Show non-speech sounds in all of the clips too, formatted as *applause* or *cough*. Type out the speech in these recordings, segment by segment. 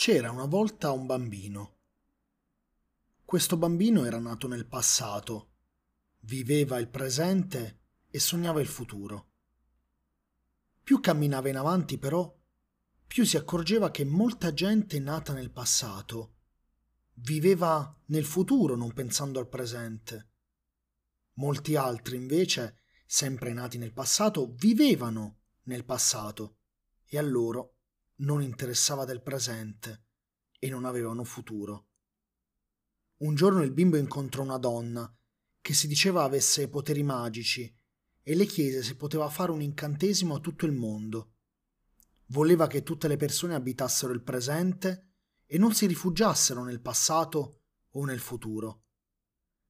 C'era una volta un bambino. Questo bambino era nato nel passato, viveva il presente e sognava il futuro. Più camminava in avanti, però, più si accorgeva che molta gente nata nel passato viveva nel futuro non pensando al presente. Molti altri, invece, sempre nati nel passato, vivevano nel passato e a loro non interessava del presente e non avevano futuro. Un giorno il bimbo incontrò una donna che si diceva avesse poteri magici e le chiese se poteva fare un incantesimo a tutto il mondo. Voleva che tutte le persone abitassero il presente e non si rifugiassero nel passato o nel futuro.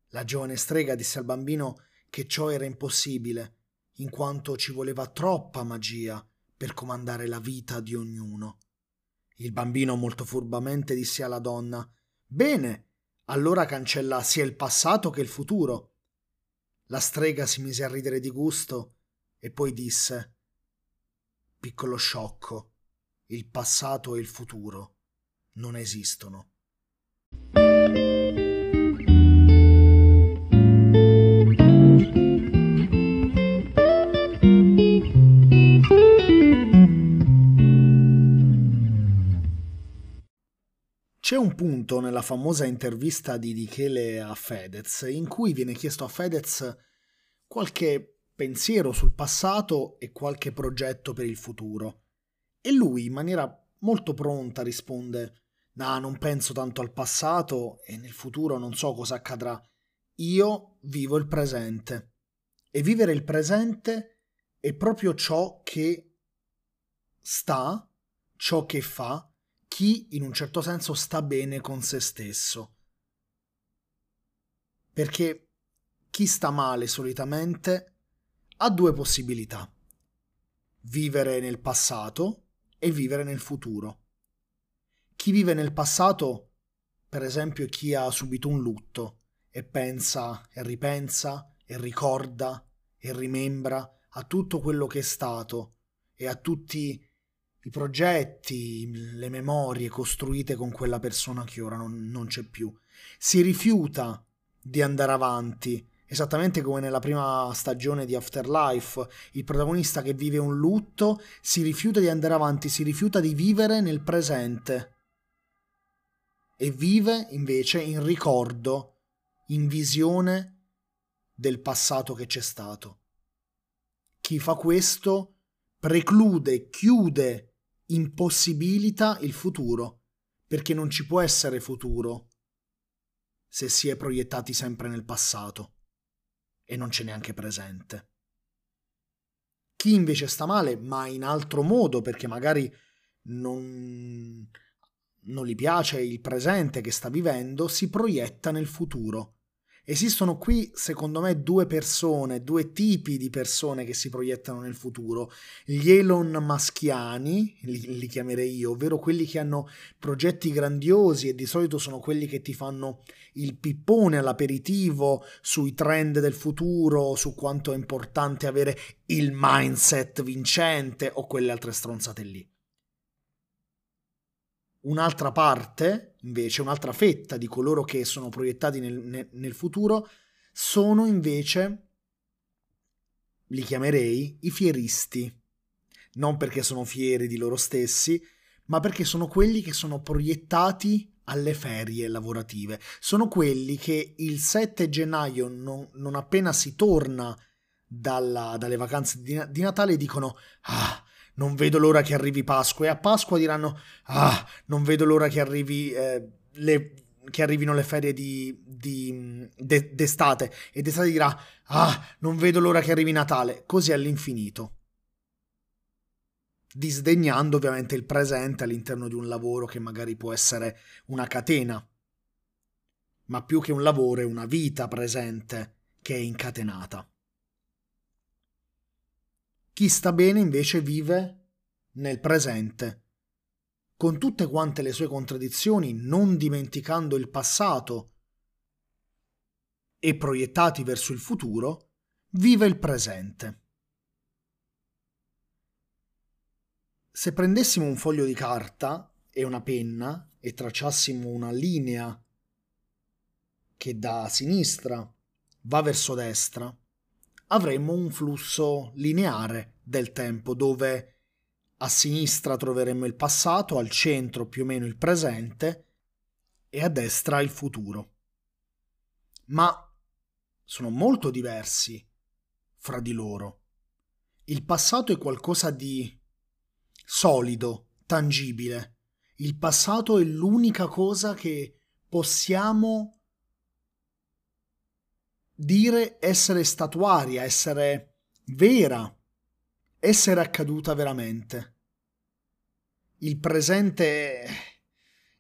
La giovane strega disse al bambino che ciò era impossibile, in quanto ci voleva troppa magia per comandare la vita di ognuno. Il bambino molto furbamente disse alla donna Bene, allora cancella sia il passato che il futuro. La strega si mise a ridere di gusto e poi disse Piccolo sciocco, il passato e il futuro non esistono. Un punto nella famosa intervista di Michele a Fedez in cui viene chiesto a Fedez qualche pensiero sul passato e qualche progetto per il futuro. E lui, in maniera molto pronta, risponde: No, non penso tanto al passato e nel futuro non so cosa accadrà. Io vivo il presente. E vivere il presente è proprio ciò che sta, ciò che fa chi in un certo senso sta bene con se stesso. Perché chi sta male solitamente ha due possibilità. Vivere nel passato e vivere nel futuro. Chi vive nel passato, per esempio, chi ha subito un lutto e pensa e ripensa e ricorda e rimembra a tutto quello che è stato e a tutti i progetti, le memorie costruite con quella persona che ora non, non c'è più. Si rifiuta di andare avanti, esattamente come nella prima stagione di Afterlife, il protagonista che vive un lutto si rifiuta di andare avanti, si rifiuta di vivere nel presente e vive invece in ricordo, in visione del passato che c'è stato. Chi fa questo preclude, chiude impossibilita il futuro, perché non ci può essere futuro se si è proiettati sempre nel passato e non c'è neanche presente. Chi invece sta male, ma in altro modo, perché magari non, non gli piace il presente che sta vivendo, si proietta nel futuro Esistono qui, secondo me, due persone, due tipi di persone che si proiettano nel futuro. Gli Elon Maschiani, li, li, chiamerei io, ovvero quelli che hanno progetti grandiosi e di solito sono quelli che ti fanno il pippone all'aperitivo sui trend del futuro, su quanto è importante avere il mindset vincente o quelle altre stronzate lì. Un'altra parte, invece, un'altra fetta di coloro che sono proiettati nel, nel, futuro, sono invece, li chiamerei, i fieristi. Non perché sono fieri di loro stessi, ma perché sono quelli che sono proiettati alle ferie lavorative. Sono quelli che il 7 gennaio, non, non appena si torna dalla, dalle vacanze di, di Natale, dicono: Ah, non vedo l'ora che arrivi Pasqua. E a Pasqua diranno ah non vedo l'ora che arrivi eh, le, che arrivino le ferie di, di de, d'estate. E d'estate dirà ah non vedo l'ora che arrivi Natale. Così all'infinito. Disdegnando ovviamente il presente all'interno di un lavoro che magari può essere una catena ma più che un lavoro è una vita presente che è incatenata chi sta bene invece vive nel presente, con tutte quante le sue contraddizioni, non dimenticando il passato e proiettati verso il futuro, vive il presente. Se prendessimo un foglio di carta e una penna e tracciassimo una linea che da sinistra va verso destra, avremmo un flusso lineare del tempo dove a sinistra troveremmo il passato, al centro più o meno il presente e a destra il futuro. Ma sono molto diversi fra di loro. Il passato è qualcosa di solido, tangibile. Il passato è l'unica cosa che possiamo dire essere statuaria, essere vera, essere accaduta veramente. Il presente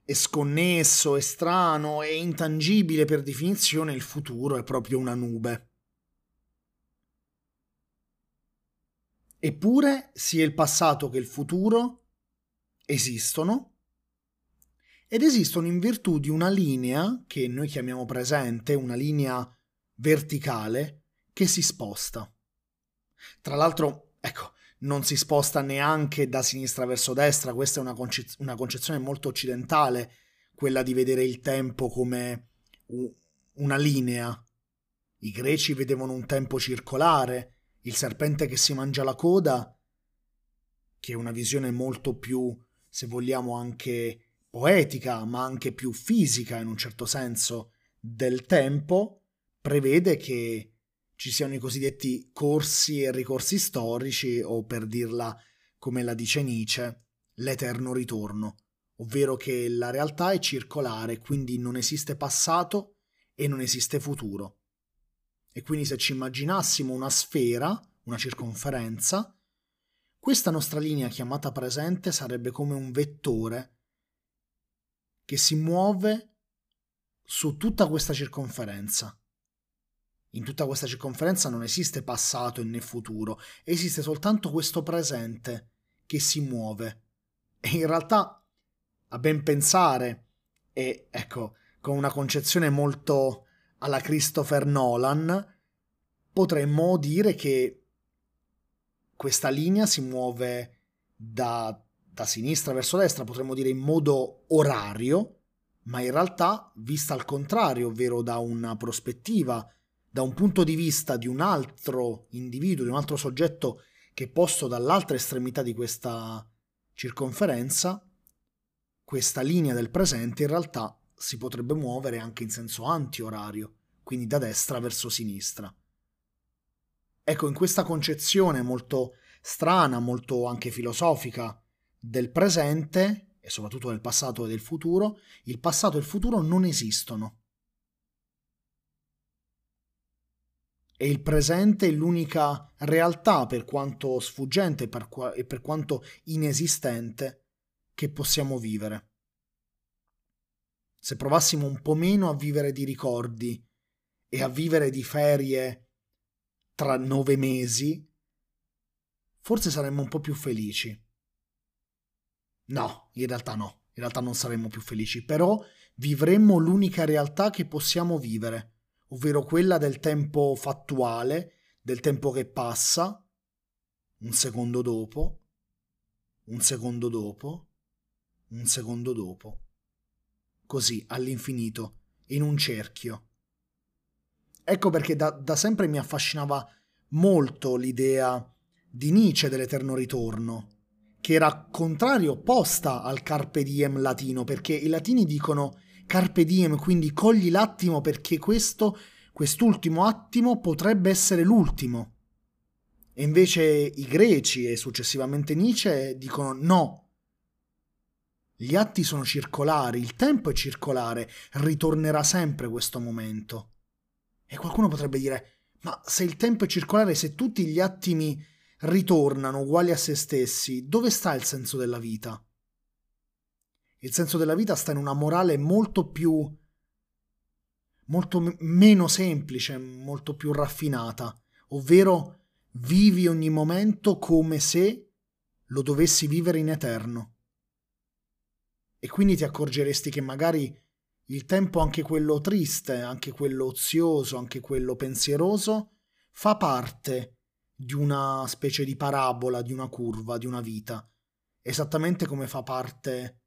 è sconnesso, è strano, è intangibile per definizione, il futuro è proprio una nube. Eppure sia il passato che il futuro esistono ed esistono in virtù di una linea che noi chiamiamo presente, una linea verticale che si sposta. Tra l'altro, ecco, non si sposta neanche da sinistra verso destra, questa è una, conce- una concezione molto occidentale, quella di vedere il tempo come u- una linea. I greci vedevano un tempo circolare, il serpente che si mangia la coda, che è una visione molto più, se vogliamo, anche poetica, ma anche più fisica in un certo senso del tempo, prevede che ci siano i cosiddetti corsi e ricorsi storici, o per dirla come la dice Nietzsche, l'eterno ritorno, ovvero che la realtà è circolare, quindi non esiste passato e non esiste futuro. E quindi se ci immaginassimo una sfera, una circonferenza, questa nostra linea chiamata presente sarebbe come un vettore che si muove su tutta questa circonferenza. In tutta questa circonferenza non esiste passato né futuro, esiste soltanto questo presente che si muove. E in realtà, a ben pensare, e ecco, con una concezione molto alla Christopher Nolan, potremmo dire che questa linea si muove da, da sinistra verso destra, potremmo dire in modo orario, ma in realtà vista al contrario, ovvero da una prospettiva, da un punto di vista di un altro individuo, di un altro soggetto che è posto dall'altra estremità di questa circonferenza, questa linea del presente in realtà si potrebbe muovere anche in senso antiorario, quindi da destra verso sinistra. Ecco, in questa concezione molto strana, molto anche filosofica del presente, e soprattutto del passato e del futuro, il passato e il futuro non esistono. E il presente è l'unica realtà, per quanto sfuggente per qua- e per quanto inesistente, che possiamo vivere. Se provassimo un po' meno a vivere di ricordi e a vivere di ferie tra nove mesi, forse saremmo un po' più felici. No, in realtà no, in realtà non saremmo più felici, però vivremmo l'unica realtà che possiamo vivere, ovvero quella del tempo fattuale, del tempo che passa, un secondo dopo, un secondo dopo, un secondo dopo così all'infinito, in un cerchio. Ecco perché da, da sempre mi affascinava molto l'idea di Nietzsche dell'eterno ritorno, che era contrario, opposta al carpe diem latino, perché i latini dicono carpe diem, quindi cogli l'attimo perché questo, quest'ultimo attimo potrebbe essere l'ultimo. E invece i greci e successivamente Nietzsche dicono no, gli atti sono circolari, il tempo è circolare, ritornerà sempre questo momento. E qualcuno potrebbe dire, ma se il tempo è circolare, se tutti gli attimi ritornano uguali a se stessi, dove sta il senso della vita? Il senso della vita sta in una morale molto più molto m- meno semplice, molto più raffinata, ovvero vivi ogni momento come se lo dovessi vivere in eterno. E quindi ti accorgeresti che magari il tempo, anche quello triste, anche quello ozioso, anche quello pensieroso, fa parte di una specie di parabola, di una curva, di una vita, esattamente come fa parte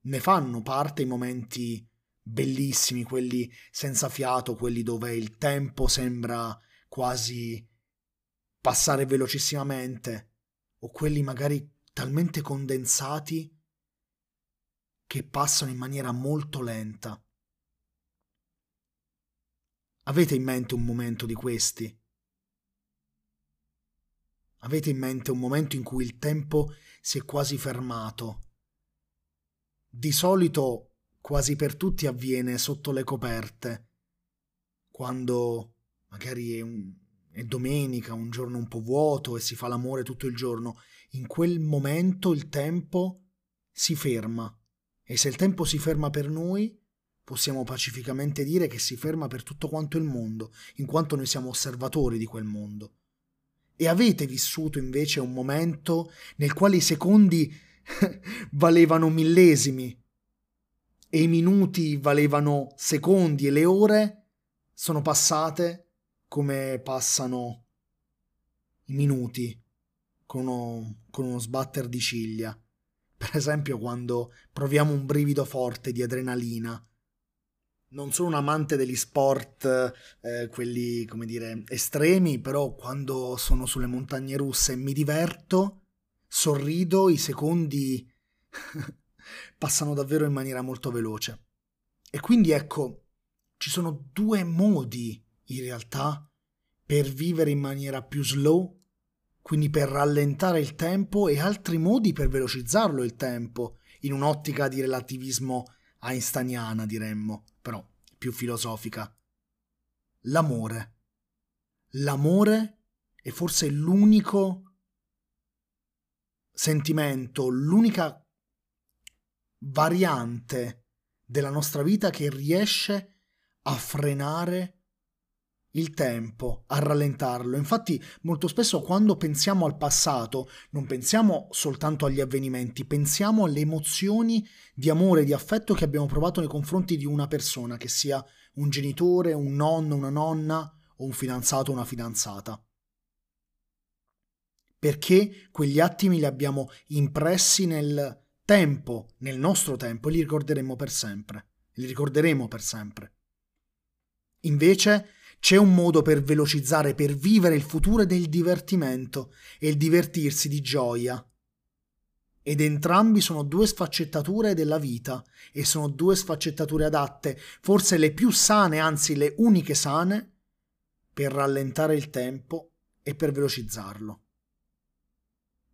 ne fanno parte i momenti bellissimi, quelli senza fiato, quelli dove il tempo sembra quasi passare velocissimamente, o quelli magari talmente condensati che passano in maniera molto lenta. Avete in mente un momento di questi? Avete in mente un momento in cui il tempo si è quasi fermato? Di solito quasi per tutti avviene sotto le coperte, quando magari è, un, è domenica, un giorno un po' vuoto e si fa l'amore tutto il giorno. In quel momento il tempo si ferma e se il tempo si ferma per noi, possiamo pacificamente dire che si ferma per tutto quanto il mondo, in quanto noi siamo osservatori di quel mondo. E avete vissuto invece un momento nel quale i secondi *laughs* valevano millesimi e i minuti valevano secondi e le ore sono passate come passano i minuti con uno, con uno sbatter di ciglia. Per esempio quando proviamo un brivido forte di adrenalina non sono un amante degli sport, eh, quelli come dire estremi, però quando sono sulle montagne russe mi diverto, sorrido, i secondi *laughs* passano davvero in maniera molto veloce. E quindi ecco, ci sono due modi in realtà per vivere in maniera più slow, quindi per rallentare il tempo, e altri modi per velocizzarlo il tempo, in un'ottica di relativismo einsteiniana, diremmo però più filosofica. L'amore. L'amore è forse l'unico sentimento, l'unica variante della nostra vita che riesce a frenare il tempo, a rallentarlo. Infatti, molto spesso quando pensiamo al passato, non pensiamo soltanto agli avvenimenti, pensiamo alle emozioni di amore, di affetto che abbiamo provato nei confronti di una persona, che sia un genitore, un nonno, una nonna o un fidanzato o una fidanzata. Perché quegli attimi li abbiamo impressi nel tempo, nel nostro tempo, e li ricorderemo per sempre. Li ricorderemo per sempre. Invece, c'è un modo per velocizzare, per vivere il futuro del divertimento e il divertirsi di gioia. Ed entrambi sono due sfaccettature della vita e sono due sfaccettature adatte, forse le più sane, anzi le uniche sane, per rallentare il tempo e per velocizzarlo.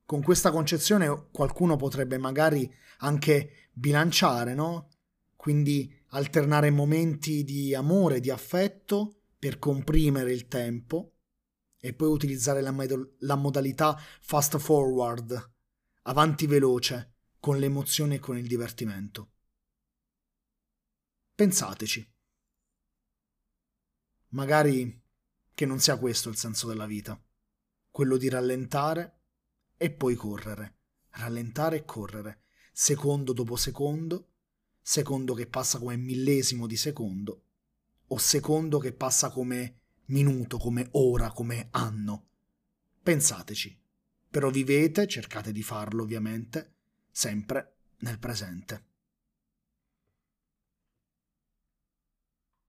Con questa concezione qualcuno potrebbe magari anche bilanciare, no? Quindi alternare momenti di amore, di affetto per comprimere il tempo e poi utilizzare la, med- la modalità fast forward, avanti veloce, con l'emozione e con il divertimento. Pensateci. Magari che non sia questo il senso della vita, quello di rallentare e poi correre, rallentare e correre, secondo dopo secondo, secondo che passa come millesimo di secondo o secondo che passa come minuto, come ora, come anno. Pensateci. Però vivete, cercate di farlo ovviamente, sempre nel presente.